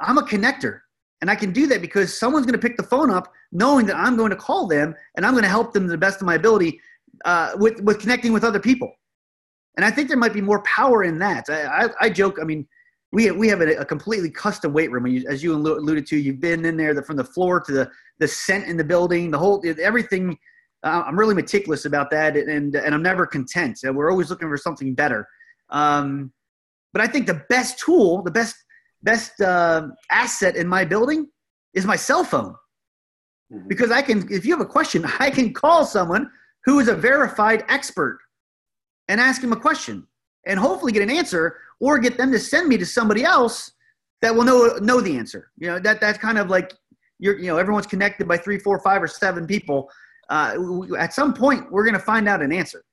I'm a connector. And I can do that because someone's going to pick the phone up knowing that I'm going to call them and I'm going to help them to the best of my ability uh, with, with connecting with other people. And I think there might be more power in that. I, I, I joke, I mean, we we have a, a completely custom weight room. As you alluded to, you've been in there the, from the floor to the, the scent in the building, the whole, everything. Uh, I'm really meticulous about that, and, and I'm never content. We're always looking for something better. Um, but I think the best tool, the best best uh, asset in my building is my cell phone, mm-hmm. because I can. If you have a question, I can call someone who is a verified expert and ask him a question, and hopefully get an answer, or get them to send me to somebody else that will know know the answer. You know that that's kind of like you're you know everyone's connected by three, four, five, or seven people. Uh, at some point, we're going to find out an answer.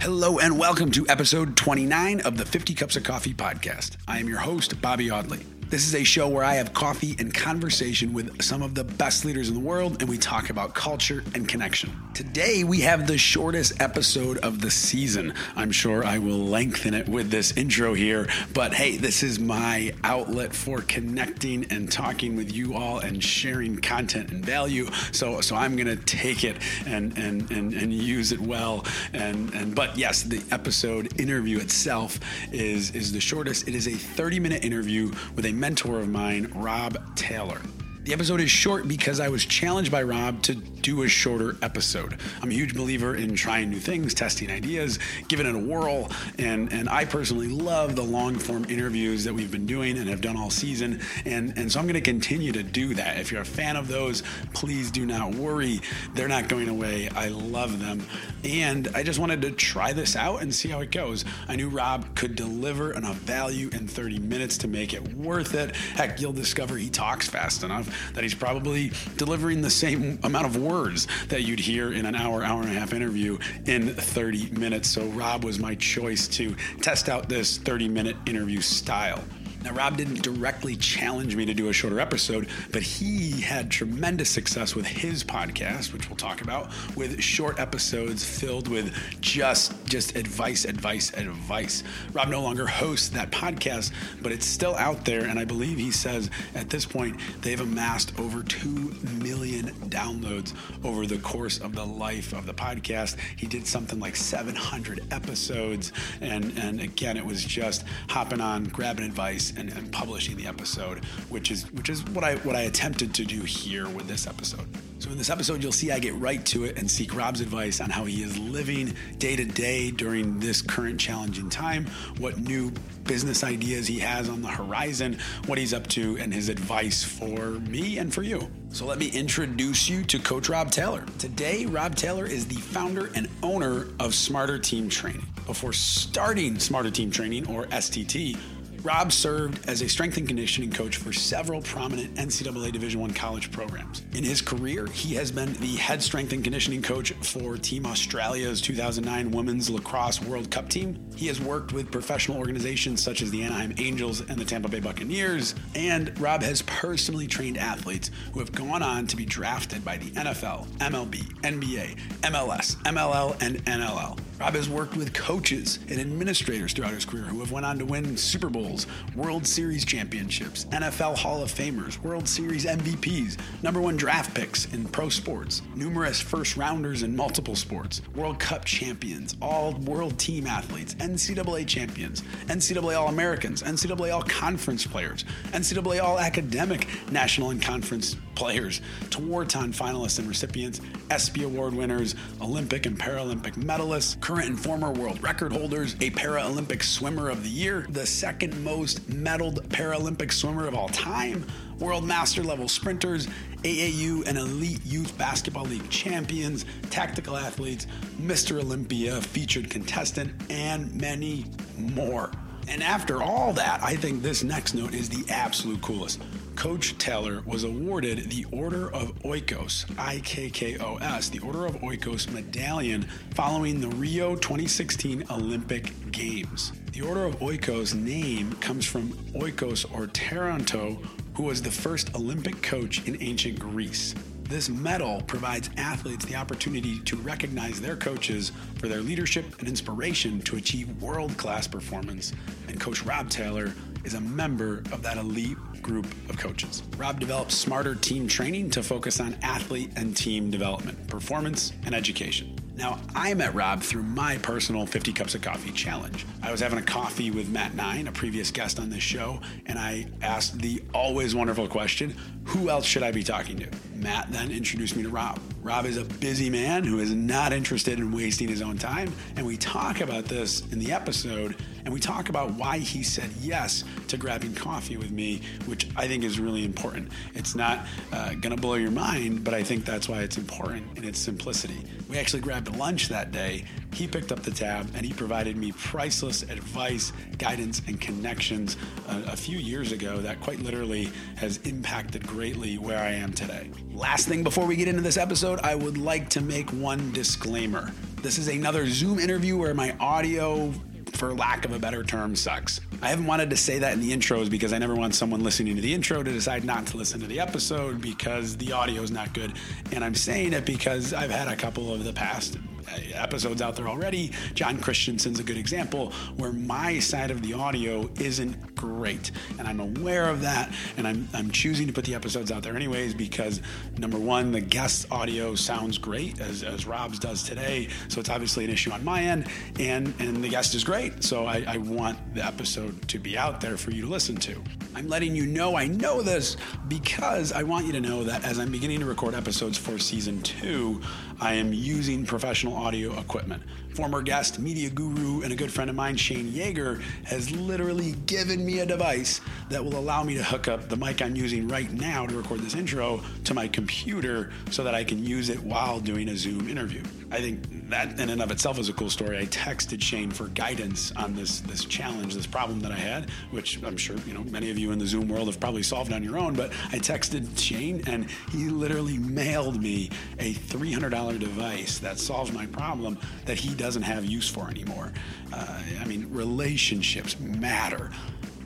Hello and welcome to episode 29 of the 50 Cups of Coffee podcast. I am your host, Bobby Audley. This is a show where I have coffee and conversation with some of the best leaders in the world, and we talk about culture and connection. Today, we have the shortest episode of the season. I'm sure I will lengthen it with this intro here, but hey, this is my outlet for connecting and talking with you all and sharing content and value. So, so I'm gonna take it and and and, and use it well. And and but yes, the episode interview itself is is the shortest. It is a 30 minute interview with a mentor of mine, Rob Taylor. The episode is short because I was challenged by Rob to do a shorter episode. I'm a huge believer in trying new things, testing ideas, giving it a whirl, and, and I personally love the long form interviews that we've been doing and have done all season. And, and so I'm going to continue to do that. If you're a fan of those, please do not worry. They're not going away. I love them. And I just wanted to try this out and see how it goes. I knew Rob could deliver enough value in 30 minutes to make it worth it. Heck, you'll discover he talks fast enough that he's probably delivering the same amount of words that you'd hear in an hour, hour and a half interview in 30 minutes. So Rob was my choice to test out this 30 minute interview style. Now, Rob didn't directly challenge me to do a shorter episode, but he had tremendous success with his podcast, which we'll talk about, with short episodes filled with just just advice, advice, advice. Rob no longer hosts that podcast, but it's still out there, and I believe he says at this point they've amassed over two million downloads over the course of the life of the podcast. He did something like 700 episodes, and and again, it was just hopping on, grabbing advice and, and publishing the episode, which is which is what I what I attempted to do here with this episode. So in this episode, you'll see I get right to it and seek Rob's advice on how he is living day to day during this current challenging time, what new business ideas he has on the horizon, what he's up to, and his advice for me and for you. So let me introduce you to Coach Rob Taylor. Today, Rob Taylor is the founder and owner of Smarter Team Training. Before starting Smarter Team Training, or STT, Rob served as a strength and conditioning coach for several prominent NCAA Division I college programs. In his career, he has been the head strength and conditioning coach for Team Australia's 2009 Women's Lacrosse World Cup team. He has worked with professional organizations such as the Anaheim Angels and the Tampa Bay Buccaneers, and Rob has personally trained athletes who have gone on to be drafted by the NFL, MLB, NBA, MLS, MLL, and NLL. Rob has worked with coaches and administrators throughout his career who have went on to win Super Bowls, World Series championships, NFL Hall of Famers, World Series MVPs, number one draft picks in pro sports, numerous first rounders in multiple sports, World Cup champions, all world team athletes, NCAA champions, NCAA All Americans, NCAA All Conference players, NCAA All Academic National and Conference players, Tewaaraton finalists and recipients, ESPY Award winners, Olympic and Paralympic medalists, current and former world record holders, a Paralympic swimmer of the year, the second most medaled Paralympic swimmer of all time, world master level sprinters, AAU and Elite Youth Basketball League champions, tactical athletes, Mr. Olympia featured contestant, and many more. And after all that, I think this next note is the absolute coolest. Coach Taylor was awarded the Order of Ikkos, I K K O S, the Order of Ikkos medallion following the Rio 2016 Olympic Games. The Order of Ikkos name comes from Ikkos or Taranto, who was the first Olympic coach in ancient Greece. This medal provides athletes the opportunity to recognize their coaches for their leadership and inspiration to achieve world class performance. And Coach Rob Taylor is a member of that elite group of coaches. Rob develops smarter team training to focus on athlete and team development, performance, and education. Now, I met Rob through my personal 50 Cups of Coffee challenge. I was having a coffee with Matt Nine, a previous guest on this show, and I asked the always wonderful question who else should I be talking to? Matt then introduced me to Rob. Rob is a busy man who is not interested in wasting his own time, and we talk about this in the episode, and we talk about why he said yes to grabbing coffee with me, which I think is really important. It's not uh, gonna blow your mind, but I think that's why it's important in its simplicity. We actually grabbed lunch that day. He picked up the tab and he provided me priceless advice, guidance, and connections uh, a few years ago that quite literally has impacted greatly where I am today. Last thing before we get into this episode, I would like to make one disclaimer. This is another Zoom interview where my audio for lack of a better term, sucks. I haven't wanted to say that in the intros because I never want someone listening to the intro to decide not to listen to the episode because the audio is not good. And I'm saying it because I've had a couple of the past Uh, episodes out there already. John Christensen's a good example where my side of the audio isn't great. And I'm aware of that. And I'm, I'm choosing to put the episodes out there anyways because number one, the guest audio sounds great as, as Rob's does today. So it's obviously an issue on my end. And, and the guest is great. So I, I want the episode to be out there for you to listen to. I'm letting you know I know this because I want you to know that as I'm beginning to record episodes for season two, I am using professional audio equipment. Former guest, media guru, and a good friend of mine, Shane Yeager, has literally given me a device that will allow me to hook up the mic I'm using right now to record this intro to my computer so that I can use it while doing a Zoom interview. I think that in and of itself is a cool story. I texted Shane for guidance on this this challenge, this problem that I had, which I'm sure you know many of you in the Zoom world have probably solved on your own. But I texted Shane, and he literally mailed me a $300 device that solves my problem that he doesn't have use for anymore. Uh, I mean, relationships matter.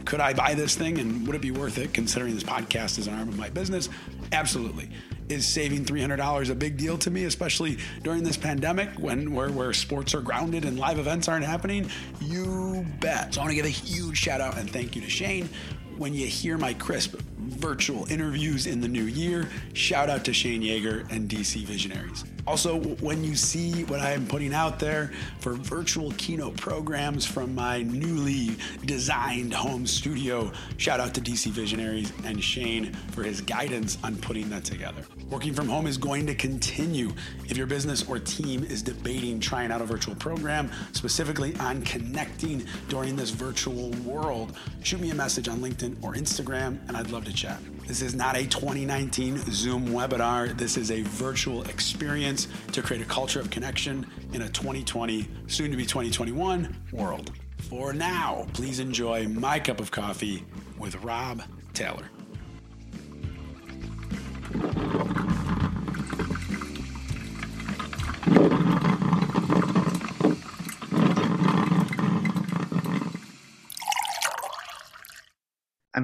Could I buy this thing and would it be worth it considering this podcast is an arm of my business? Absolutely is saving $300 a big deal to me, especially during this pandemic when where, where sports are grounded and live events aren't happening? You bet. So I want to give a huge shout out and thank you to Shane. When you hear my crisp virtual interviews in the new year, shout out to Shane Yeager and DC Visionaries. Also, when you see what I am putting out there for virtual keynote programs from my newly designed home studio, shout out to DC Visionaries and Shane for his guidance on putting that together. Working from home is going to continue. If your business or team is debating trying out a virtual program, specifically on connecting during this virtual world, shoot me a message on LinkedIn or Instagram, and I'd love to chat. This is not a 2019 Zoom webinar. This is a virtual experience to create a culture of connection in a 2020, soon to be 2021 world. For now, please enjoy my cup of coffee with Rob Taylor.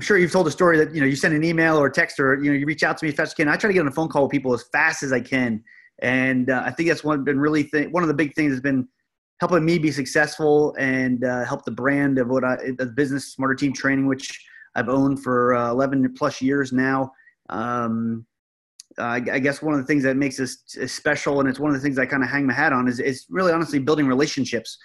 I'm sure you've told a story that you know you send an email or text or you know you reach out to me as fast as you can. I try to get on a phone call with people as fast as I can, and uh, I think that's one been really th- one of the big things has been helping me be successful and uh, help the brand of what I the business smarter team training, which I've owned for uh, 11 plus years now. Um, I, I guess one of the things that makes us special, and it's one of the things I kind of hang my hat on, is, is really honestly building relationships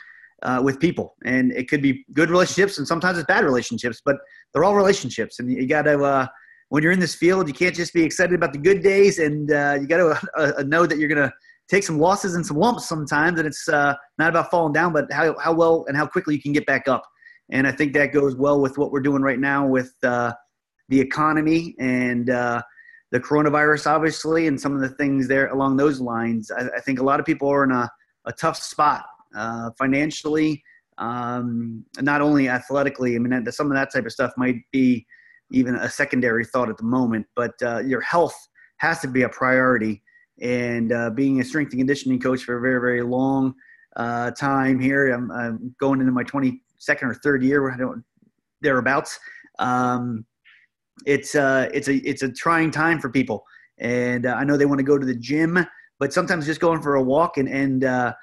uh, with people. And it could be good relationships, and sometimes it's bad relationships, but they're all relationships. And you got to, uh, when you're in this field, you can't just be excited about the good days, and uh, you got to uh, know that you're going to take some losses and some lumps sometimes. And it's uh, not about falling down, but how, how well and how quickly you can get back up. And I think that goes well with what we're doing right now with uh, the economy and the coronavirus, obviously, and some of the things there along those lines. I, I think a lot of people are in a, a tough spot uh, financially, um, not only athletically. I mean, some of that type of stuff might be even a secondary thought at the moment, but uh, your health has to be a priority. And uh, being a strength and conditioning coach for a very, very long uh, time here, I'm, I'm, going into my 22nd or third year, I don't, thereabouts. Um, it's uh, it's a it's a trying time for people, and uh, I know they want to go to the gym, but sometimes just going for a walk and and uh,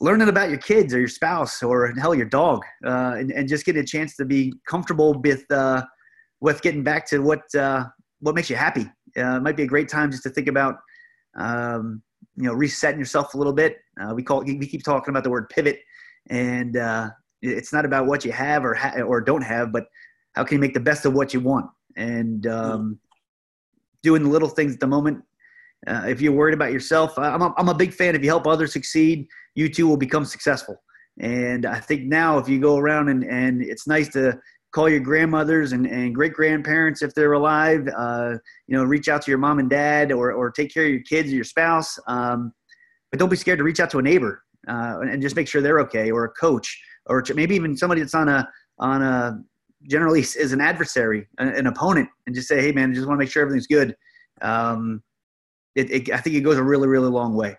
learning about your kids or your spouse or hell your dog, uh, and, and just getting a chance to be comfortable with uh, with getting back to what uh, what makes you happy. Uh, it might be a great time just to think about. Um, you know, resetting yourself a little bit. we call it, we keep talking about the word pivot, and it's not about what you have or ha- or don't have, but how can you make the best of what you want and um, doing the little things at the moment. Uh, if you're worried about yourself, I'm a, I'm a big fan. If you help others succeed, you too will become successful. And I think now, if you go around and, and it's nice to call your grandmothers and, and great grandparents if they're alive, uh, you know, reach out to your mom and dad or, or take care of your kids or your spouse. Um, but don't be scared to reach out to a neighbor uh, and just make sure they're okay or a coach or maybe even somebody that's on a on a generally is an adversary, an, an opponent, and just say, "Hey, man, I just want to make sure everything's good." Um, it, it, I think it goes a really, really long way.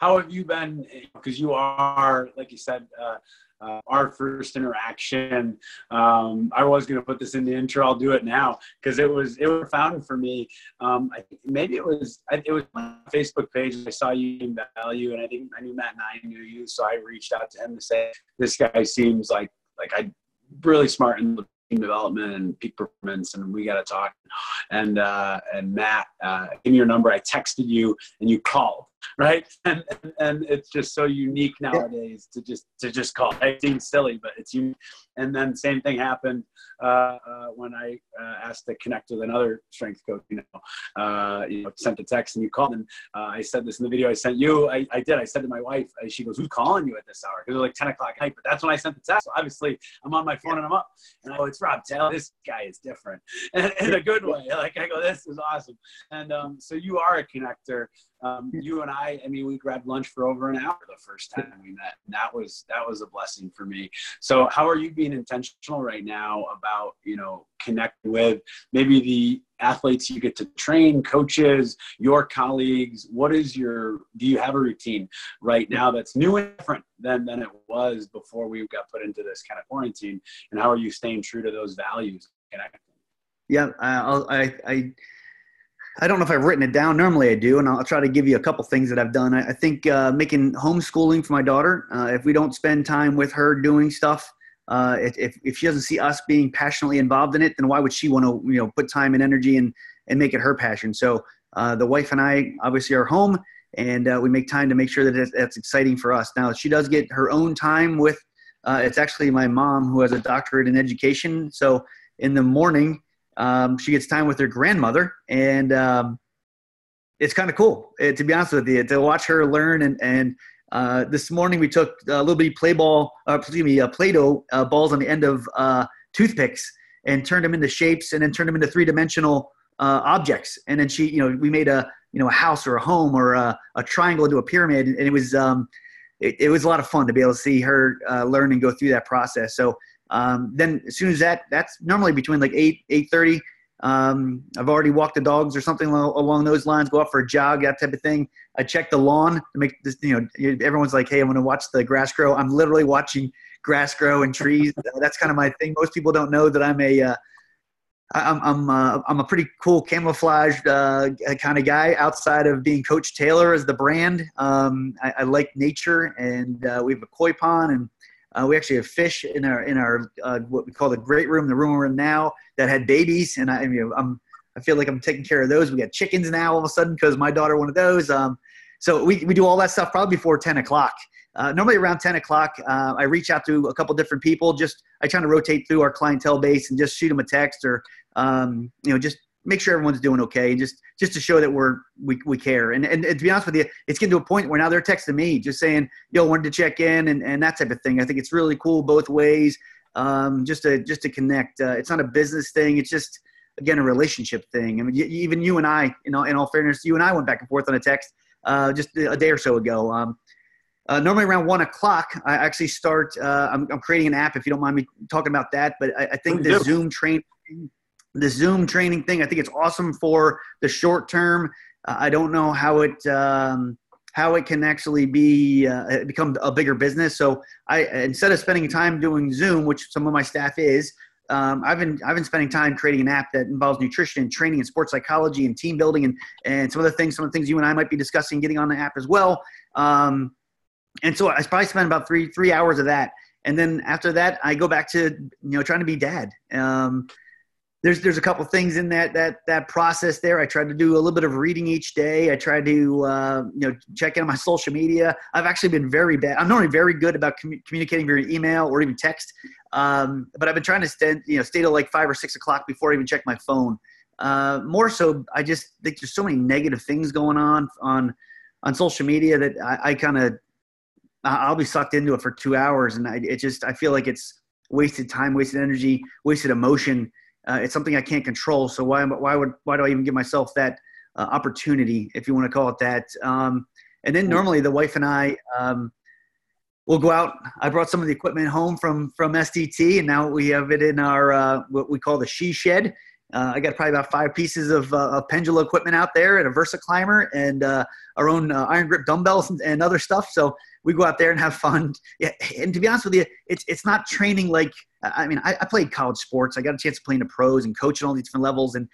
How have you been? Because you are, like you said, uh, uh, our first interaction. Um, I was going to put this in the intro. I'll do it now because it was it was found for me. Um, I, maybe it was it was my Facebook page. I saw you in value, and I think I knew Matt and I knew you, so I reached out to him to say this guy seems like like I really smart team development and peak performance, and we got to talk. And uh, and Matt, uh, give me your number. I texted you, and you called right? And, and, and it's just so unique nowadays to just to just call. It seems silly, but it's unique. And then same thing happened uh, uh, when I uh, asked to connect with another strength coach. You know, uh, you know, sent a text and you called. And uh, I said this in the video I sent you. I, I did. I said to my wife. Uh, she goes, "Who's calling you at this hour?" Because it was like ten o'clock night. But that's when I sent the text. So obviously, I'm on my phone and I'm up. And I go, "It's Rob Taylor. This guy is different, and in a good way. Like I go, this is awesome." And um, so you are a connector. Um, you and I, I mean, we grabbed lunch for over an hour the first time we met. And that was that was a blessing for me. So, how are you being intentional right now about you know connecting with maybe the athletes you get to train, coaches, your colleagues? What is your do you have a routine right now that's new and different than than it was before we got put into this kind of quarantine? And how are you staying true to those values? Yeah, I'll, I I I don't know if I've written it down. Normally I do, and I'll try to give you a couple things that I've done. I, I think uh, making homeschooling for my daughter. Uh, if we don't spend time with her doing stuff, uh, if, if she doesn't see us being passionately involved in it, then why would she want to you know put time and energy and and make it her passion? So uh, the wife and I obviously are home, and uh, we make time to make sure that it's, that's exciting for us. Now she does get her own time with. Uh, it's actually my mom who has a doctorate in education. So in the morning um, she gets time with her grandmother, and um, it's kind of cool. It, to be honest with you, to watch her learn. And, and uh, this morning we took a little bit play ball, uh, excuse me, Play-Doh uh, balls on the end of uh, toothpicks and turned them into shapes, and then turned them into three-dimensional uh, objects. And then she, you know, we made a you know a house or a home or a, a triangle into a pyramid, and it was. Um, it, it, was a lot of fun to be able to see her learn and go through that process. So um, then as soon as that, that's normally between like eight eight thirty. Um, I've already walked the dogs or something along those lines. Go out for a jog, that type of thing. I check the lawn to make this. You know, everyone's like, "Hey, I'm going to watch the grass grow." I'm literally watching grass grow and trees. that's kind of my thing. Most people don't know that I'm a uh, I'm I'm uh, I'm a pretty cool camouflage uh, kind of guy. Outside of being Coach Taylor as the brand, um, I, I, like nature, and uh, we have a koi pond, and uh, we actually have fish in our in our uh, what we call the great room, the room we're in now, that had babies, and I, I mean, I'm I feel like I'm taking care of those. We got chickens now all of a sudden because my daughter one of those. Um, so we, we do all that stuff probably before 10 o'clock. Uh, normally around 10 o'clock, uh, I reach out to a couple different people. Just I try to rotate through our clientele base and just shoot them a text or um, you know just make sure everyone's doing okay and just just to show that we're we, we care. And, and, to be honest with you it's getting to a point where now they're texting me just saying yo wanted to check in and, and that type of thing. I think it's really cool both ways um, just to just to connect. Uh, it's not a business thing. It's just again a relationship thing. I mean even you and i you know in all fairness you and i went back and forth on a text uh, just a day or so ago. Um, uh, normally around one o'clock, I actually start. Uh, I'm, I'm, creating an app. If you don't mind me talking about that, but I, I think the Zoom training the Zoom training thing. I think it's awesome for the short term. Uh, I don't know how it um, how it can actually be uh, become a bigger business. So I instead of spending time doing Zoom, which some of my staff is, um, I've been I've been spending time creating an app that involves nutrition and training and sports psychology and team building and and some of the things some of the things you and I might be discussing getting on the app as well. Um, and so I probably spent about three three hours of that, and then after that I go back to you know trying to be dad. Um, there's there's a couple things in that that that process there. I tried to do a little bit of reading each day. I tried to uh, you know check in on my social media. I've actually been very bad. I'm normally very good about com- communicating via email or even text, um, but I've been trying to stay you know stay till like five or six o'clock before I even check my phone. Uh, more so, I just think there's so many negative things going on on on social media that I, I kind of I'll be sucked into it for two hours, and I, it just I feel like it's wasted time, wasted energy, wasted emotion uh, it's something I can't control. So why why would why do I even give myself that uh, opportunity, if you want to call it that? Um, and then normally the wife and I um, will go out. I brought some of the equipment home from from STT, and now we have it in our uh, what we call the she shed. Uh, I got probably about five pieces of, uh, of pendulum equipment out there and a VersaClimber and uh, our own uh, iron grip dumbbells and, and, other stuff. So we go out there and have fun. Yeah, and to be honest with you, it's it's not training like I mean I, I played college sports. I got a chance to play in the pros and coach at all these different levels, and,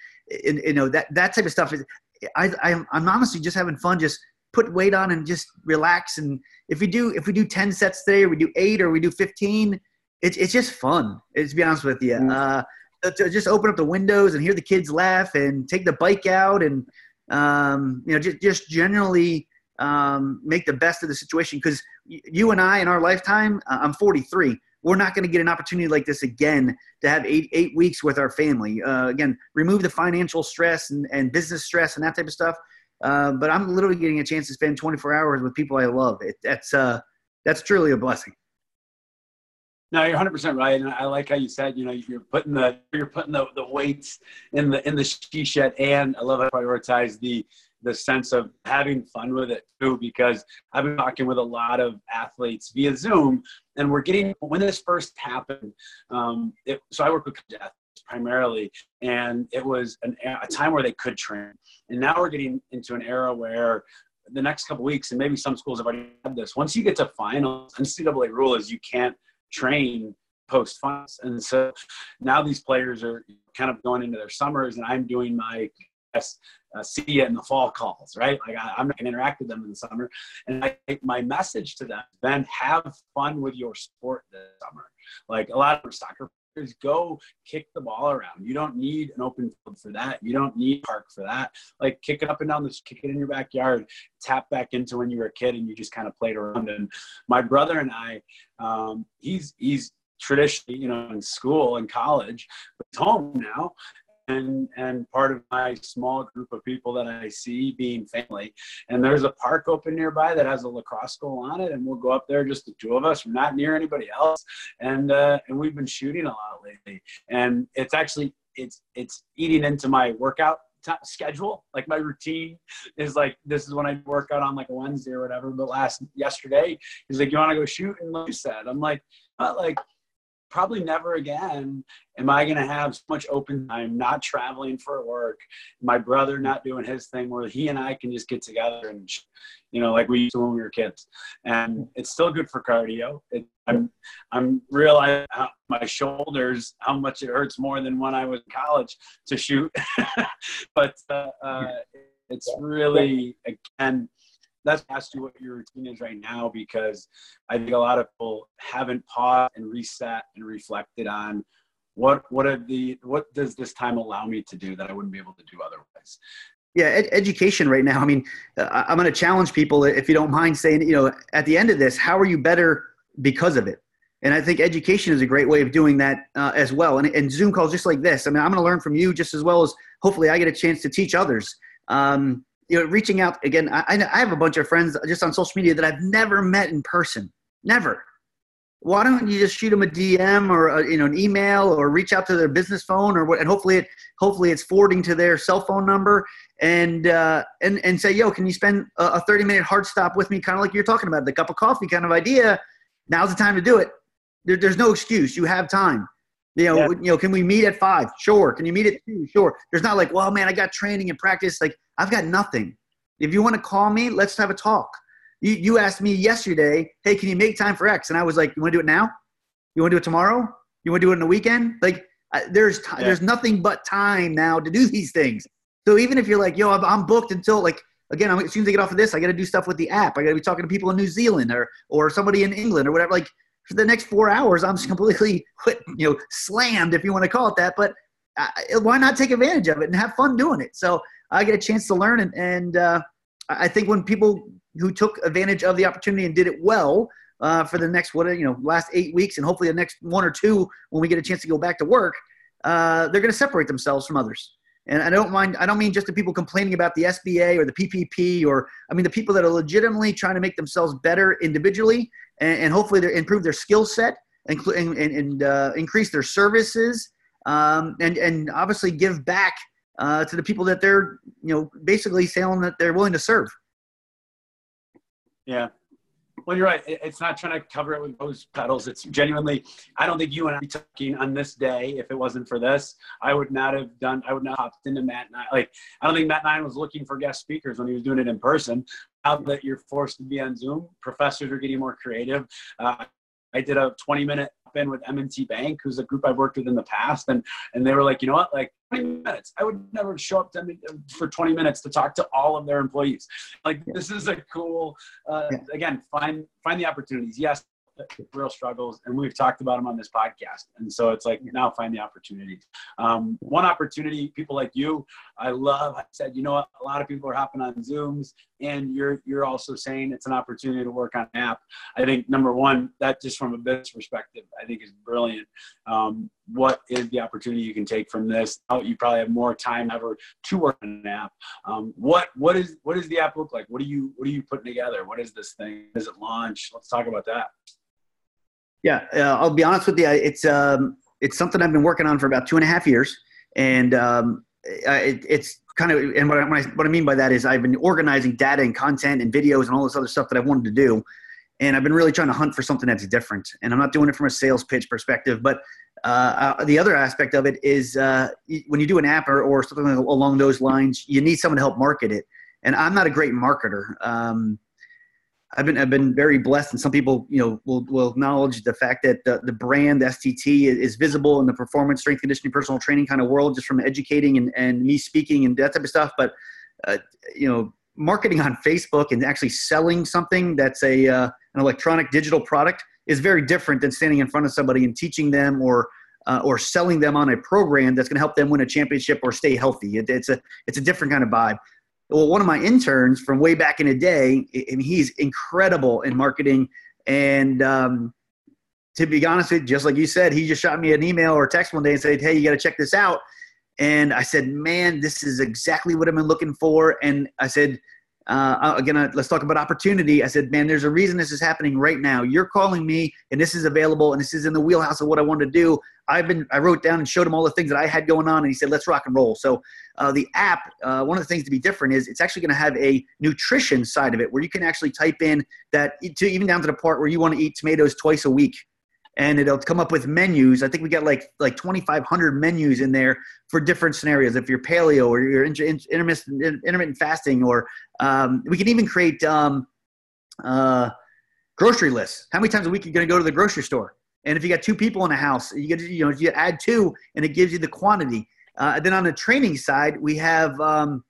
and you know that that type of stuff is. I, I I'm honestly just having fun, just put weight on and just relax. And if we do if we do ten sets today, or we do eight, or we do fifteen, it's it's just fun. To be honest with you, mm-hmm. uh, to just open up the windows and hear the kids laugh and take the bike out and um, you know just just generally um, make the best of the situation because you and I in our lifetime, I'm 43. We're not going to get an opportunity like this again to have eight eight weeks with our family. Uh, again, remove the financial stress and, and business stress and that type of stuff. Uh, but I'm literally getting a chance to spend 24 hours with people I love. It, that's uh, that's truly a blessing. No, you're 100 percent right, and I like how you said, you know, you're putting the you're putting the, the weights in the in the she shed, and I love how prioritize the the sense of having fun with it too because i've been talking with a lot of athletes via zoom and we're getting when this first happened um, it, so i work with athletes primarily and it was an, a time where they could train and now we're getting into an era where the next couple weeks and maybe some schools have already had this once you get to finals ncaa rule is you can't train post finals and so now these players are kind of going into their summers and i'm doing my uh, see you in the fall calls, right? Like I, am not going to interact with them in the summer. And I, my message to them then have fun with your sport this summer. Like a lot of soccer players go kick the ball around. You don't need an open field for that. You don't need park for that. Like kick it up and down the, kick it in your backyard, tap back into when you were a kid and you just kind of played around. And my brother and I, um, he's, he's traditionally, you know, in school and college, but he's home now and and part of my small group of people that I see being family. And there's a park open nearby that has a lacrosse goal on it, and we'll go up there just the two of us. We're not near anybody else, and uh, and we've been shooting a lot lately. And it's actually it's it's eating into my workout t- schedule. Like my routine is like this is when I work out on like a Wednesday or whatever. But last yesterday, he's like, "You want to go shoot?" And like you said, I'm like, not like probably never again am I going to have so much open time, not traveling for work, my brother not doing his thing where he and I can just get together and, you know, like we used to when we were kids. And it's still good for cardio. It, I'm, I'm realizing how my shoulders, how much it hurts more than when I was in college to shoot. but uh, uh, it's really, again, that's ask you what your routine is right now because I think a lot of people haven't paused and reset and reflected on what what are the what does this time allow me to do that I wouldn't be able to do otherwise. Yeah, ed- education right now. I mean, uh, I'm going to challenge people if you don't mind saying, you know, at the end of this, how are you better because of it? And I think education is a great way of doing that uh, as well. And, and Zoom calls just like this. I mean, I'm going to learn from you just as well as hopefully I get a chance to teach others. Um, you know, reaching out again. I, I have a bunch of friends just on social media that I've never met in person. Never. Why don't you just shoot them a DM or a, you know an email or reach out to their business phone or what? And hopefully it hopefully it's forwarding to their cell phone number and uh, and and say, yo, can you spend a, a 30 minute hard stop with me, kind of like you're talking about the cup of coffee kind of idea. Now's the time to do it. There, there's no excuse. You have time. You know, yeah. you know, can we meet at five? Sure. Can you meet at two? Sure. There's not like, well, man, I got training and practice. Like, I've got nothing. If you want to call me, let's have a talk. You, you asked me yesterday, hey, can you make time for X? And I was like, you want to do it now? You want to do it tomorrow? You want to do it in the weekend? Like, there's t- yeah. there's nothing but time now to do these things. So even if you're like, yo, I'm, I'm booked until like again, I'm, as soon as I get off of this, I got to do stuff with the app. I got to be talking to people in New Zealand or or somebody in England or whatever. Like for the next four hours, I'm just completely you know slammed if you want to call it that. But uh, why not take advantage of it and have fun doing it? So I get a chance to learn, and, and uh, I think when people who took advantage of the opportunity and did it well uh, for the next what you know last eight weeks, and hopefully the next one or two when we get a chance to go back to work, uh, they're going to separate themselves from others. And I don't mind. I don't mean just the people complaining about the SBA or the PPP, or I mean the people that are legitimately trying to make themselves better individually, and, and hopefully they improve their skill set, and, and, and uh, increase their services, um, and and obviously give back uh, to the people that they're you know basically saying that they're willing to serve. Yeah. Well, you're right. It's not trying to cover it with rose petals. It's genuinely. I don't think you and I be talking on this day. If it wasn't for this, I would not have done. I would not have hopped into Matt Nine. Like I don't think Matt Nine was looking for guest speakers when he was doing it in person. Now that you're forced to be on Zoom, professors are getting more creative. Uh, I did a 20 minute in with M&T Bank, who's a group I've worked with in the past, and and they were like, you know what, like 20 minutes. I would never show up to for 20 minutes to talk to all of their employees. Like this is a cool. Uh, again, find find the opportunities. Yes, real struggles, and we've talked about them on this podcast. And so it's like now find the opportunities. Um, one opportunity, people like you, I love. I said, you know what? A lot of people are hopping on Zooms, and you're you're also saying it's an opportunity to work on an app. I think number one, that just from a business perspective, I think is brilliant. Um, what is the opportunity you can take from this? Oh, you probably have more time ever to work on an app. Um, what what is what does the app look like? What are you what are you putting together? What is this thing? Does it launch? Let's talk about that. Yeah, uh, I'll be honest with you. It's um, it's something I've been working on for about two and a half years, and um, it, it's kind of and what I, what I mean by that is I've been organizing data and content and videos and all this other stuff that I wanted to do, and I've been really trying to hunt for something that's different. And I'm not doing it from a sales pitch perspective, but uh, uh, the other aspect of it is uh, when you do an app or, or something along those lines, you need someone to help market it. And I'm not a great marketer. Um, I've been I've been very blessed, and some people you know will will acknowledge the fact that the, the brand STT is visible in the performance, strength, conditioning, personal training kind of world, just from educating and, and me speaking and that type of stuff. But uh, you know, marketing on Facebook and actually selling something that's a uh, an electronic digital product is very different than standing in front of somebody and teaching them or uh, or selling them on a program that's going to help them win a championship or stay healthy. It, it's a it's a different kind of vibe well, one of my interns from way back in the day, and he's incredible in marketing. And um, to be honest with you, just like you said, he just shot me an email or text one day and said, "Hey, you got to check this out." And I said, "Man, this is exactly what I've been looking for." And I said, uh, uh again, uh, let's talk about opportunity. I said, man, there's a reason this is happening right now. You're calling me, and this is available, and this is in the wheelhouse of what I want to do. I've been, I wrote down and showed him all the things that I had going on, and he said, let's rock and roll. So uh, the app, uh, one of the things to be different is it's actually going to have a nutrition side of it, where you can actually type in that, to even down to the part where you want to eat tomatoes twice a week and it'll come up with menus. I think we got like like 2,500 menus in there for different scenarios. If you're paleo or you're intermittent intermittent fasting, or um, we can even create um, uh, grocery lists. How many times a week you're you going to go to the grocery store? And if you got two people in a house, you get you know you add two, and it gives you the quantity. Uh, then on the training side, we have. Um,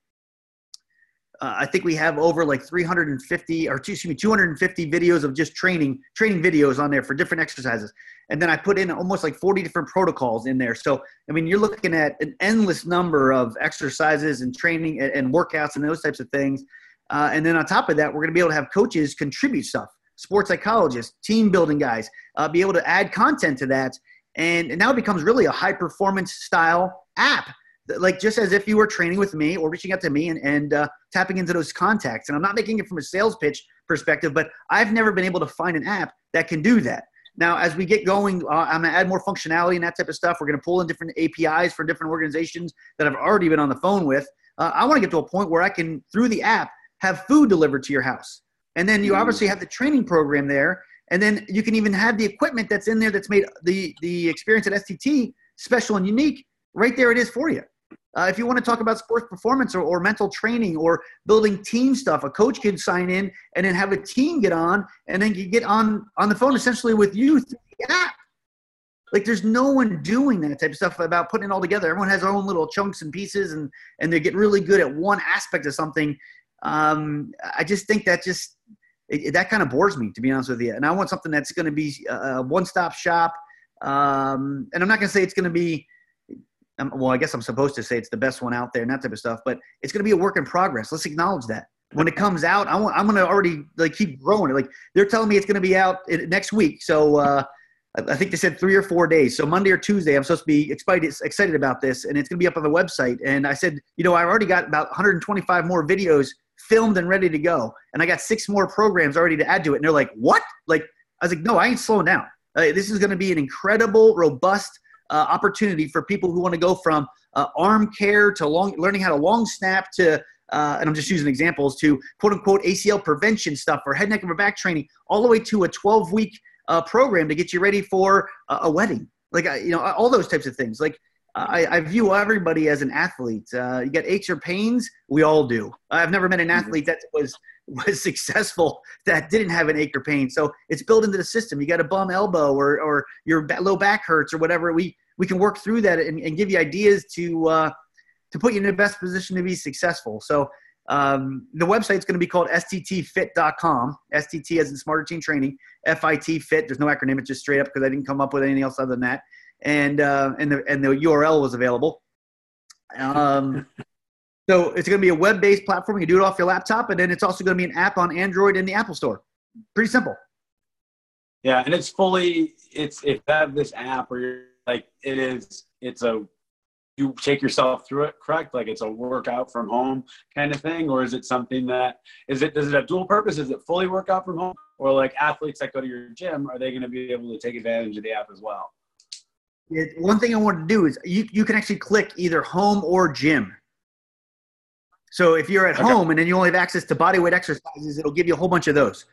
uh, I think we have over like 350 or excuse me 250 videos of just training training videos on there for different exercises. And then I put in almost like 40 different protocols in there. So I mean you're looking at an endless number of exercises and training and, and workouts and those types of things. Uh, and then on top of that we're going to be able to have coaches contribute stuff. Sports psychologists team building guys uh, be able to add content to that. And, and now it becomes really a high performance style app like just as if you were training with me or reaching out to me and, and uh, tapping into those contacts. And I'm not making it from a sales pitch perspective, but I've never been able to find an app that can do that. Now, as we get going, uh, I'm going to add more functionality and that type of stuff. We're going to pull in different APIs for different organizations that I've already been on the phone with. Uh, I want to get to a point where I can, through the app, have food delivered to your house. And then you mm. obviously have the training program there. And then you can even have the equipment that's in there that's made the, the experience at STT special and unique. Right there it is for you. Uh, if you want to talk about sports performance or, or mental training or building team stuff, a coach can sign in and then have a team get on, and then you get on on the phone essentially with you through the app. Like there's no one doing that type of stuff about putting it all together. Everyone has their own little chunks and pieces, and and they get really good at one aspect of something. Um, I just think that just it, that kind of bores me, to be honest with you. And I want something that's going to be a one-stop shop. Um, and I'm not going to say it's going to be. Um, well, I guess I'm supposed to say it's the best one out there and that type of stuff, but it's going to be a work in progress. Let's acknowledge that when it comes out, I want, I'm going to already like keep growing it. Like they're telling me it's going to be out next week. So, uh, I think they said three or four days. So Monday or Tuesday, I'm supposed to be excited, excited about this, and it's going to be up on the website. And I said, you know, I've already got about 125 more videos filmed and ready to go, and I got six more programs already to add to it. And they're like, what? Like, I was like, no, I ain't slowing down. Uh, this is going to be an incredible, robust uh, opportunity for people who want to go from uh, arm care to long, learning how to long snap to uh, and I'm just using examples to quote unquote ACL prevention stuff or head, neck, and back training, all the way to a 12 week uh, program to get you ready for a, a wedding. Like, you know, all those types of things. Like, I, I view everybody as an athlete. Uh, you get aches or pains, we all do. I've never met an mm-hmm. athlete that was was successful that didn't have an ache or pain. So it's built into the system. You got a bum elbow or or your low back hurts or whatever. We we can work through that and, and give you ideas to uh, to put you in the best position to be successful. So um, the website's going to be called sttfit.com. STT as in Smarter Team Training. FIT Fit. There's no acronym. It's just straight up because I didn't come up with anything else other than that. And uh, and the and the URL was available. Um, so it's going to be a web-based platform. You can do it off your laptop, and then it's also going to be an app on Android and the Apple Store. Pretty simple. Yeah, and it's fully it's if you have this app or you're like it is it's a you take yourself through it correct like it's a workout from home kind of thing or is it something that is it does it have dual purpose is it fully workout from home or like athletes that go to your gym are they going to be able to take advantage of the app as well it, one thing i want to do is you, you can actually click either home or gym so if you're at okay. home and then you only have access to bodyweight exercises it'll give you a whole bunch of those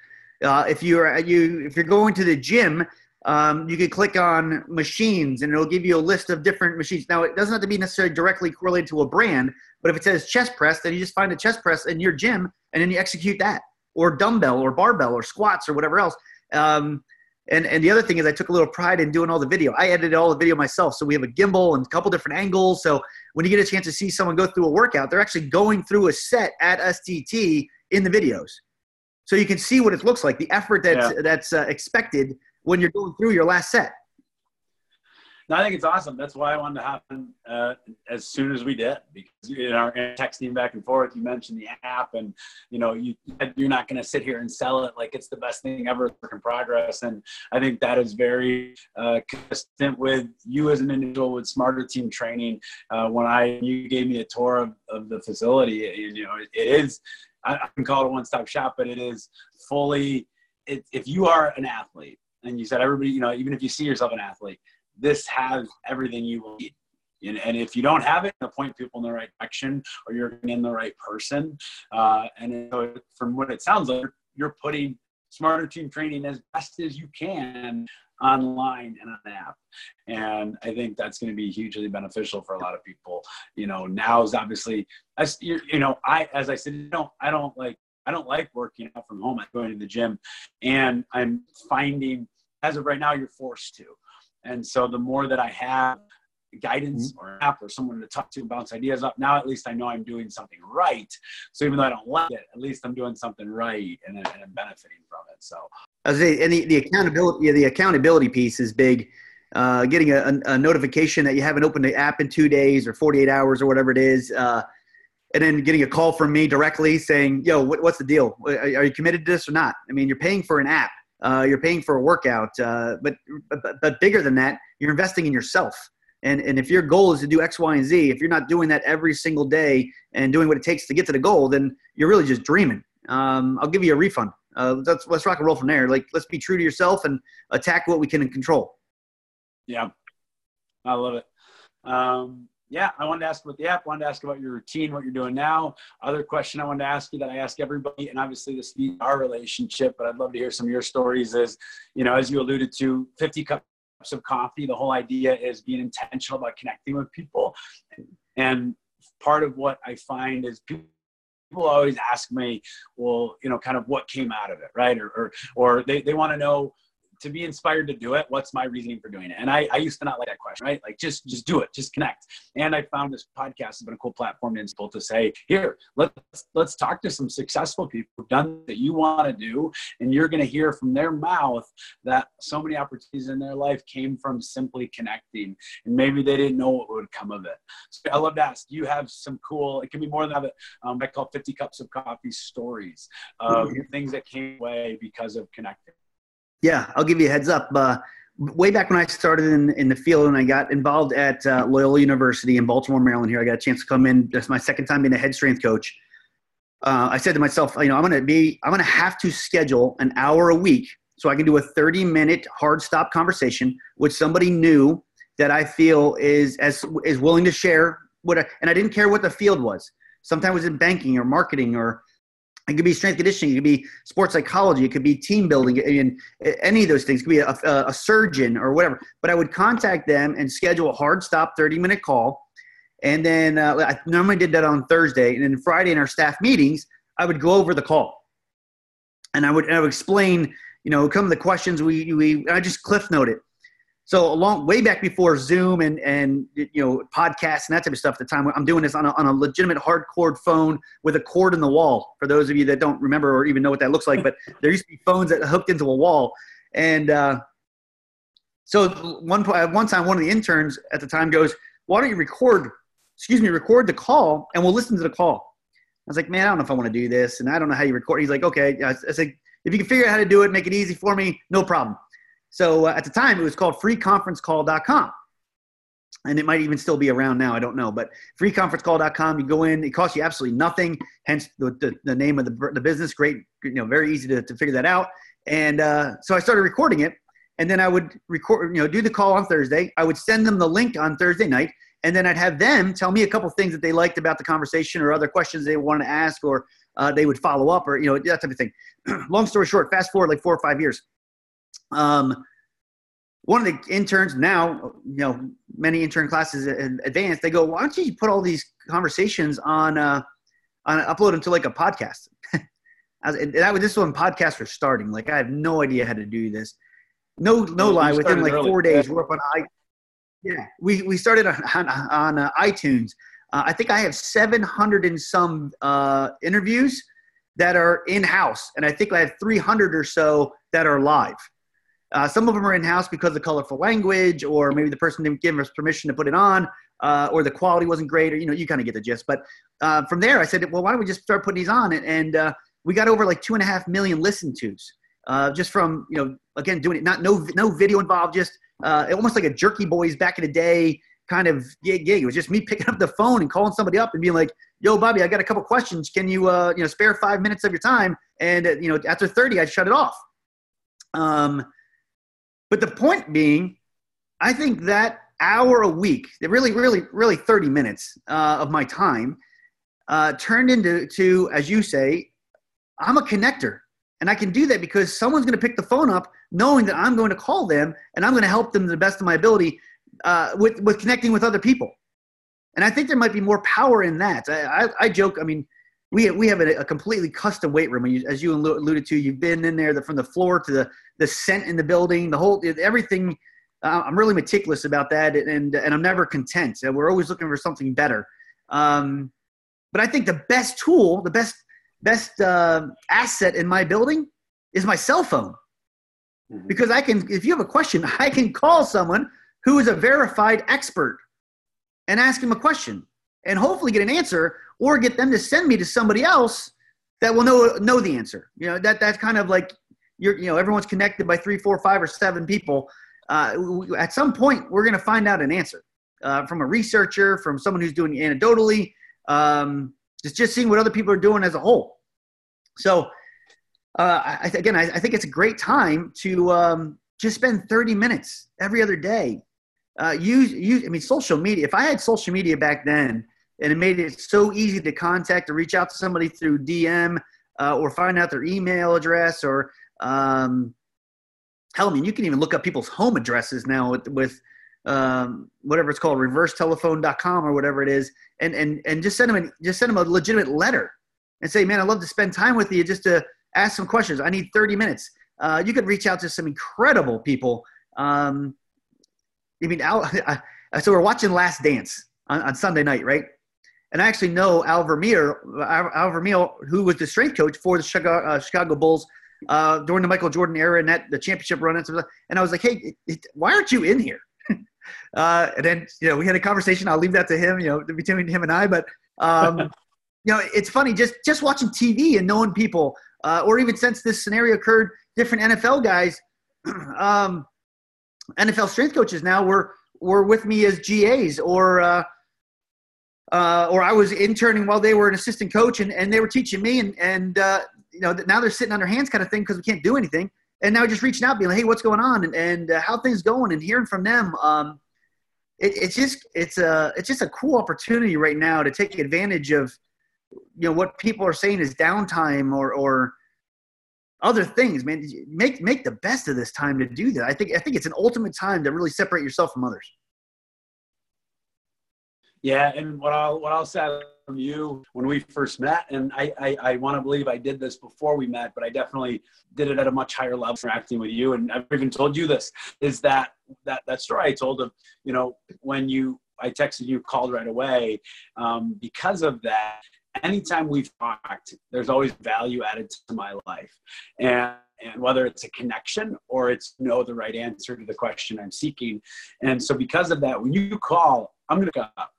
uh, if you're you if you're going to the gym um, you can click on machines and it'll give you a list of different machines. Now, it doesn't have to be necessarily directly correlated to a brand, but if it says chest press, then you just find a chest press in your gym and then you execute that, or dumbbell, or barbell, or squats, or whatever else. Um, and, and the other thing is, I took a little pride in doing all the video. I edited all the video myself. So we have a gimbal and a couple different angles. So when you get a chance to see someone go through a workout, they're actually going through a set at STT in the videos. So you can see what it looks like, the effort that's, yeah. that's uh, expected when you're going through your last set. No, I think it's awesome. That's why I wanted to happen uh, as soon as we did because in our texting back and forth, you mentioned the app, and you know you you're not going to sit here and sell it like it's the best thing ever in progress. And I think that is very uh, consistent with you as an individual with Smarter Team Training. Uh, when I you gave me a tour of, of the facility, and you know it, it is I, I can call it a one stop shop, but it is fully. It, if you are an athlete and you said everybody, you know, even if you see yourself an athlete, this has everything you need. And, and if you don't have it, you point people in the right direction, or you're in the right person. Uh, and so from what it sounds like, you're putting smarter team training as best as you can online and on an app. And I think that's going to be hugely beneficial for a lot of people. You know, now is obviously, as you know, I, as I said, you know, I don't like I don't like working out from home. I'm going to the gym, and I'm finding as of right now you're forced to. And so the more that I have guidance mm-hmm. or app or someone to talk to and bounce ideas up, now at least I know I'm doing something right. So even though I don't like it, at least I'm doing something right and, and I'm benefiting from it. So I was saying, and the, the accountability, the accountability piece is big. Uh, getting a, a, notification that you haven't opened the app in two days or 48 hours or whatever it is. Uh, and then getting a call from me directly saying, "Yo, what, what's the deal? Are, you committed to this or not?" I mean, you're paying for an app, uh, you're paying for a workout, uh, but, but but bigger than that, you're investing in yourself. And and if your goal is to do X, Y, and Z, if you're not doing that every single day and doing what it takes to get to the goal, then you're really just dreaming. Um, I'll give you a refund. Uh, let's let's rock and roll from there. Like let's be true to yourself and attack what we can control. Yeah, I love it. Um, yeah, I wanted to ask about the app, wanted to ask about your routine, what you're doing now. Other question I wanted to ask you that I ask everybody, and obviously this is our relationship, but I'd love to hear some of your stories is, you know, as you alluded to, 50 cups of coffee, the whole idea is being intentional about connecting with people. And part of what I find is people people always ask me, well, you know, kind of what came out of it, right? Or, or, or they, they want to know to be inspired to do it, what's my reasoning for doing it? And I, I used to not like that question, right? Like just just do it, just connect. And I found this podcast has been a cool platform to people to say, here, let's let's talk to some successful people who've done that you want to do, and you're going to hear from their mouth that so many opportunities in their life came from simply connecting, and maybe they didn't know what would come of it. So I love to ask, do you have some cool? It can be more than that. Um, I call 50 cups of coffee stories of mm-hmm. things that came away because of connecting. Yeah, I'll give you a heads up. Uh, way back when I started in, in the field and I got involved at uh, Loyola University in Baltimore, Maryland, here, I got a chance to come in. That's my second time being a head strength coach. Uh, I said to myself, you know, I'm going to be, I'm going to have to schedule an hour a week so I can do a 30 minute hard stop conversation with somebody new that I feel is as is willing to share what, I, and I didn't care what the field was. Sometimes it was in banking or marketing or it could be strength conditioning. It could be sports psychology. It could be team building. and any of those things. It could be a, a, surgeon or whatever. But I would contact them and schedule a hard stop, 30 minute call. And then uh, I normally did that on Thursday. And then Friday in our staff meetings, I would go over the call. And I would, I would explain, you know, come the questions we, we I just cliff note it. So along way back before Zoom and and you know podcasts and that type of stuff at the time, I'm doing this on a, on a legitimate hardcore phone with a cord in the wall. For those of you that don't remember or even know what that looks like, but there used to be phones that hooked into a wall, and uh, so one one time one of the interns at the time goes, "Why don't you record? Excuse me, record the call, and we'll listen to the call." I was like, "Man, I don't know if I want to do this, and I don't know how you record." He's like, "Okay." I said, "If you can figure out how to do it, make it easy for me, no problem." So uh, at the time, it was called freeconferencecall.com. And it might even still be around now. I don't know. But freeconferencecall.com, you go in, it costs you absolutely nothing, hence the, the, the name of the, the business. Great, you know, very easy to, to figure that out. And uh, so I started recording it. And then I would record, you know, do the call on Thursday. I would send them the link on Thursday night. And then I'd have them tell me a couple things that they liked about the conversation or other questions they wanted to ask or uh, they would follow up or, you know, that type of thing. Long story short, fast forward like four or five years um, one of the interns now, you know, many intern classes in advanced, they go, why don't you put all these conversations on, uh, on upload them to like a podcast? and that was this when podcasts were starting. Like I have no idea how to do this. No, no well, lie. Within like early. four days, we're up on i. Yeah, we we started on on, on uh, iTunes. Uh, I think I have 700 and some uh, interviews that are in house, and I think I have 300 or so that are live. Uh, some of them are in house because of colorful language, or maybe the person didn't give us permission to put it on, uh, or the quality wasn't great, or you know, you kind of get the gist. But uh, from there, I said, well, why don't we just start putting these on? And, and uh, we got over like two and a half million listen tos, uh, just from you know, again, doing it not no no video involved, just uh, almost like a Jerky Boys back in the day kind of gig. gig. It was just me picking up the phone and calling somebody up and being like, "Yo, Bobby, I got a couple questions. Can you you know spare five minutes of your time?" And you know, after thirty, I'd shut it off. Um, but the point being, I think that hour a week, really, really, really 30 minutes uh, of my time uh, turned into, to, as you say, I'm a connector. And I can do that because someone's going to pick the phone up knowing that I'm going to call them and I'm going to help them to the best of my ability uh, with, with connecting with other people. And I think there might be more power in that. I, I, I joke, I mean, we we have a, a completely custom weight room. As you alluded to, you've been in there the, from the floor to the the scent in the building, the whole everything. Uh, I'm really meticulous about that, and and I'm never content. We're always looking for something better. Um, but I think the best tool, the best best uh, asset in my building is my cell phone, mm-hmm. because I can. If you have a question, I can call someone who is a verified expert and ask him a question and hopefully get an answer or get them to send me to somebody else that will know know the answer. You know that that's kind of like you're you know everyone's connected by three, four, five, or seven people. Uh, at some point, we're going to find out an answer uh, from a researcher, from someone who's doing anecdotally, um, just just seeing what other people are doing as a whole. So uh, I, again, I, I, think it's a great time to um, just spend 30 minutes every other day. Uh, use use I mean social media. If I had social media back then, and it made it so easy to contact or reach out to somebody through DM uh, or find out their email address or um, hell, I mean, you can even look up people's home addresses now with, with um, whatever it's called, reversetelephone.com or whatever it is, and and and just send them an, just send them a legitimate letter and say, man, I'd love to spend time with you just to ask some questions. I need 30 minutes. uh, you could reach out to some incredible people. Um, I mean, Al, so we're watching Last Dance on, on Sunday night, right? And I actually know Al Vermeil, Al, Vermeil, who was the strength coach for the Chicago, uh, Chicago Bulls uh, during the Michael Jordan era and that the championship run and stuff. And I was like, hey, why aren't you in here? uh, and then you know we had a conversation. I'll leave that to him, you know, between him and I. But um, you know, it's funny just just watching TV and knowing people, uh, or even since this scenario occurred, different NFL guys, um, NFL strength coaches now were were with me as GAs or. Uh, or I was interning while they were an assistant coach, and, and they were teaching me, and and uh, you know now they're sitting on their hands kind of thing because we can't do anything, and now just reaching out, being like, hey, what's going on, and, and uh, how things going, and hearing from them. Um, it, it's just it's a it's just a cool opportunity right now to take advantage of you know what people are saying is downtime or or other things man. Make make the best of this time to do that. I think i think it's an ultimate time to really separate yourself from others yeah, and what I'll what I'll say from you when we first met, and I I, I want to believe I did this before we met, but I definitely did it at a much higher level interacting with you, and I've even told you this is that that that story I told of you know when you I texted you called right away um, because of that. Anytime we've talked, there's always value added to my life, and and whether it's a connection or it's know the right answer to the question I'm seeking. And so because of that, when you call, I'm to go up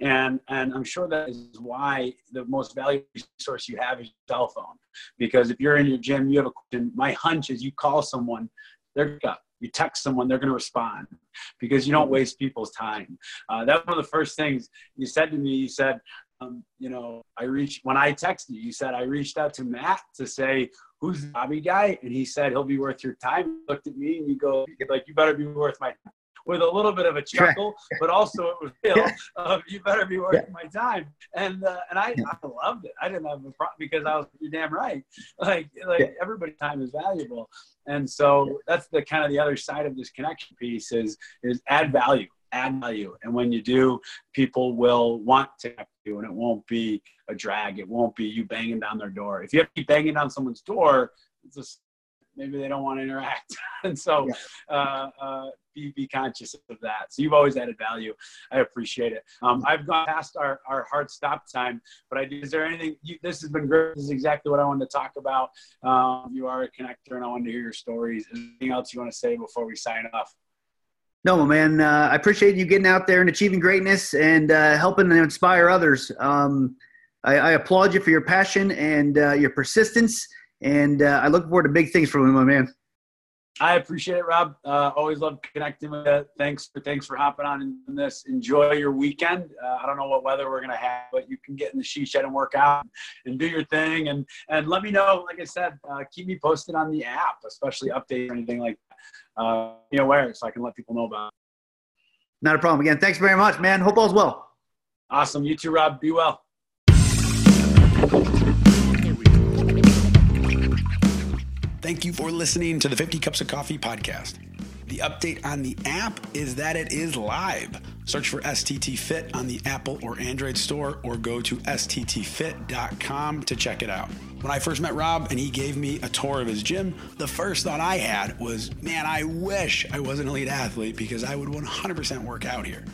and and i'm sure that is why the most valuable resource you have is your cell phone. Because if you're in your gym you have a question my hunch is you call someone they're up you text someone they're going to respond. Because you don't waste people's time. Uh, one of the first things you said to me. You said um, you know i reached when i texted you you said i reached out to matt to say who's the hobby guy? And he said he'll be worth your time. You looked at me and you go like you better be worth my time with a little bit of a chuckle, but also it was real. Uh, you better be worth yeah. my time. And uh, and I, I loved it. I didn't have a problem because I was you're damn right. Like like yeah. everybody's time is valuable. And so that's the kind of the other side of this connection piece is is add value add value. And when you do, people will want to connect you and it won't be a drag. It won't be you banging down their door. If you have to keep banging down someone's door, it's just maybe they don't want to interact. and so yeah. uh, uh, be, be conscious of that. So you've always added value. I appreciate it. Um, I've gone past our, our hard stop time, but I is there anything, you, this has been great. This is exactly what I wanted to talk about. Um, you are a connector and I wanted to hear your stories. Anything else you want to say before we sign off? No, man. Uh, I appreciate you getting out there and achieving greatness and uh, helping and inspire others. Um, I, I, applaud you for your passion and uh, your persistence, and uh, I look forward to big things from you, my man. I appreciate it, Rob. Uh, always love connecting with you. Thanks for thanks for hopping on in this. Enjoy your weekend. Uh, I don't know what weather we're gonna have, but you can get in the she shed and work out and do your thing. And and let me know. Like I said, uh, keep me posted on the app, especially update or anything like that. Uh, know where, so I can let people know about. It. Not a problem. Again, thanks very much, man. Hope all's well. Awesome. You too, Rob. Be well. Thank you for listening to the 50 Cups of Coffee podcast. The update on the app is that it is live. Search for STT Fit on the Apple or Android store or go to sttfit.com to check it out. When I first met Rob and he gave me a tour of his gym, the first thought I had was, man, I wish I was an elite athlete because I would 100% work out here.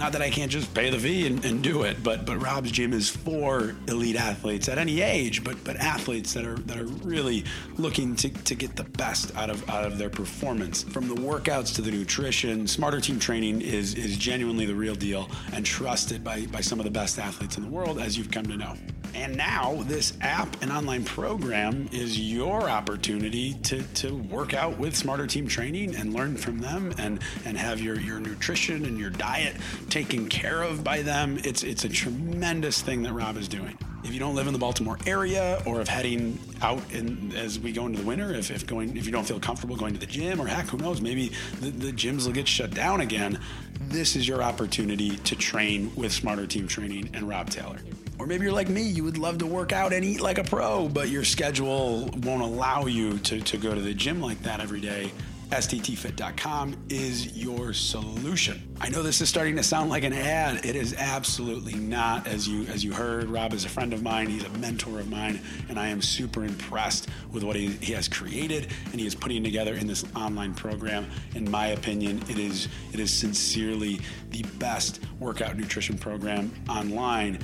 Not that I can't just pay the fee and, and, do it, but but Rob's gym is for elite athletes at any age, but but athletes that are that are really looking to, to get the best out of out of their performance. From the workouts to the nutrition, Smarter Team Training is is genuinely the real deal and trusted by by some of the best athletes in the world, as you've come to know. And now this app and online program is your opportunity to, to work out with Smarter Team Training and learn from them and, and have your, your nutrition and your diet taken care of by them. It's, it's a tremendous thing that Rob is doing. If you don't live in the Baltimore area or if heading out in, as we go into the winter, if, if going if you don't feel comfortable going to the gym or heck, who knows, maybe the, the gyms will get shut down again, this is your opportunity to train with Smarter Team Training and Rob Taylor. Or maybe you're like me, you would love to work out and eat like a pro, but your schedule won't allow you to, to go to the gym like that every day sttfit.com is your solution. I know this is starting to sound like an ad. It is absolutely not. As you as you heard, Rob is a friend of mine. He's a mentor of mine, and I am super impressed with what he, he has created and he is putting together in this online program. In my opinion, it is it is sincerely the best workout nutrition program online.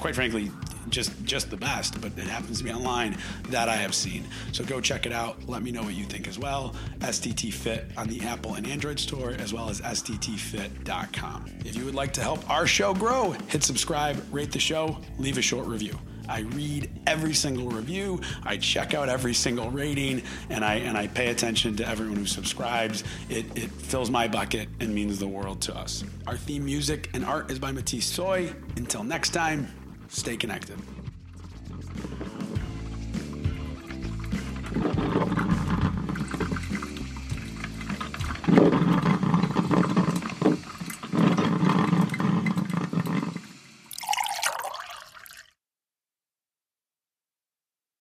Quite frankly, just just the best, but it happens to be online that I have seen. So go check it out. Let me know what you think as well. STT Fit on the Apple and Android store, as well as STTFit.com. If you would like to help our show grow, hit subscribe, rate the show, leave a short review. I read every single review, I check out every single rating, and I and I pay attention to everyone who subscribes. It, it fills my bucket and means the world to us. Our theme music and art is by Matisse Soy. Until next time, stay connected.